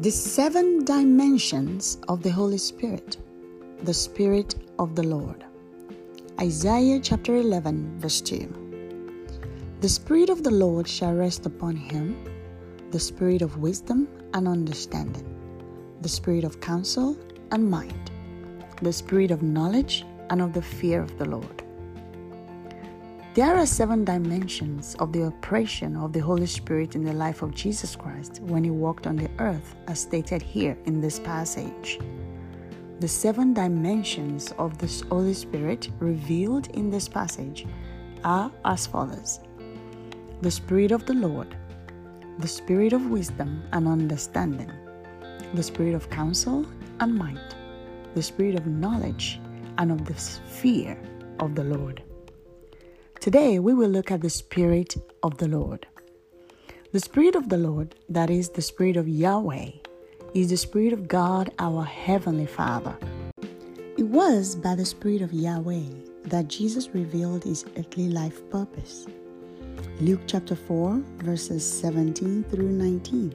The seven dimensions of the Holy Spirit, the Spirit of the Lord. Isaiah chapter 11, verse 2. The Spirit of the Lord shall rest upon him, the Spirit of wisdom and understanding, the Spirit of counsel and might, the Spirit of knowledge and of the fear of the Lord there are seven dimensions of the operation of the Holy Spirit in the life of Jesus Christ when he walked on the earth, as stated here in this passage. The seven dimensions of the Holy Spirit revealed in this passage are as follows the Spirit of the Lord, the Spirit of wisdom and understanding, the Spirit of counsel and might, the Spirit of knowledge and of the fear of the Lord. Today, we will look at the Spirit of the Lord. The Spirit of the Lord, that is the Spirit of Yahweh, is the Spirit of God, our Heavenly Father. It was by the Spirit of Yahweh that Jesus revealed his earthly life purpose. Luke chapter 4, verses 17 through 19.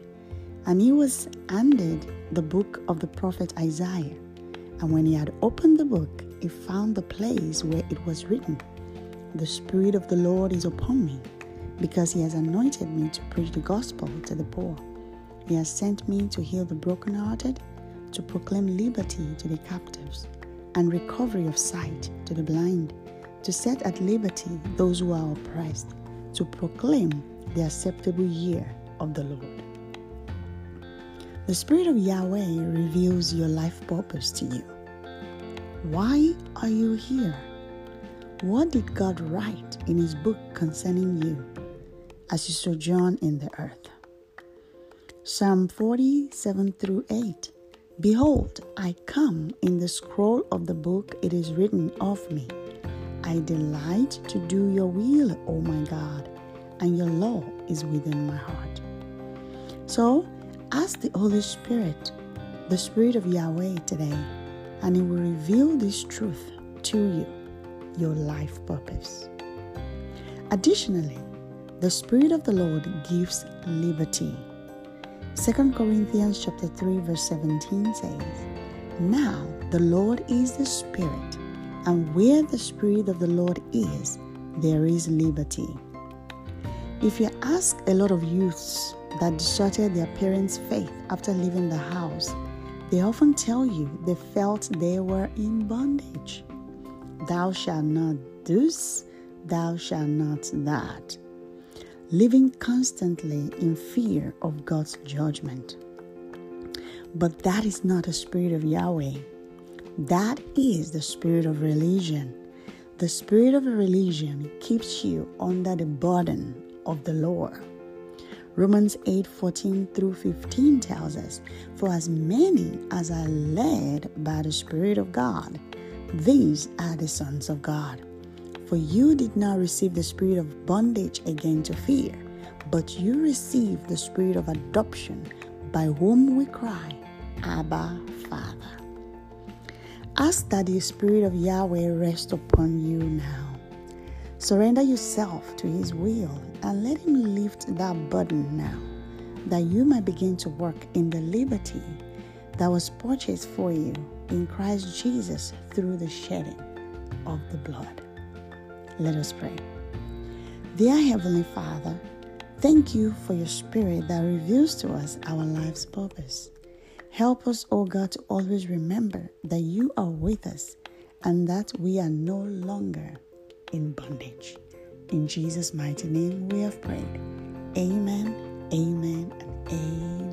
And he was handed the book of the prophet Isaiah. And when he had opened the book, he found the place where it was written the Spirit of the Lord is upon me, because He has anointed me to preach the gospel to the poor. He has sent me to heal the brokenhearted, to proclaim liberty to the captives, and recovery of sight to the blind, to set at liberty those who are oppressed, to proclaim the acceptable year of the Lord. The Spirit of Yahweh reveals your life purpose to you. Why are you here? What did God write in His book concerning you as you sojourn in the earth? Psalm 47 through 8 Behold, I come in the scroll of the book, it is written of me. I delight to do your will, O my God, and your law is within my heart. So, ask the Holy Spirit, the Spirit of Yahweh today, and He will reveal this truth to you your life purpose. Additionally, the Spirit of the Lord gives liberty. 2 Corinthians chapter 3 verse 17 says, Now the Lord is the Spirit, and where the Spirit of the Lord is, there is liberty. If you ask a lot of youths that deserted their parents' faith after leaving the house, they often tell you they felt they were in bondage. Thou shalt not this, thou shalt not that. Living constantly in fear of God's judgment. But that is not the spirit of Yahweh. That is the spirit of religion. The spirit of religion keeps you under the burden of the law. Romans 8 14 through 15 tells us, For as many as are led by the Spirit of God, these are the sons of God. For you did not receive the spirit of bondage again to fear, but you received the spirit of adoption, by whom we cry, Abba, Father. Ask that the Spirit of Yahweh rest upon you now. Surrender yourself to His will and let Him lift that burden now, that you might begin to work in the liberty that was purchased for you in Christ Jesus through the shedding of the blood. Let us pray. Dear Heavenly Father, thank you for your Spirit that reveals to us our life's purpose. Help us, O oh God, to always remember that you are with us and that we are no longer in bondage. In Jesus' mighty name we have prayed. Amen, amen, and amen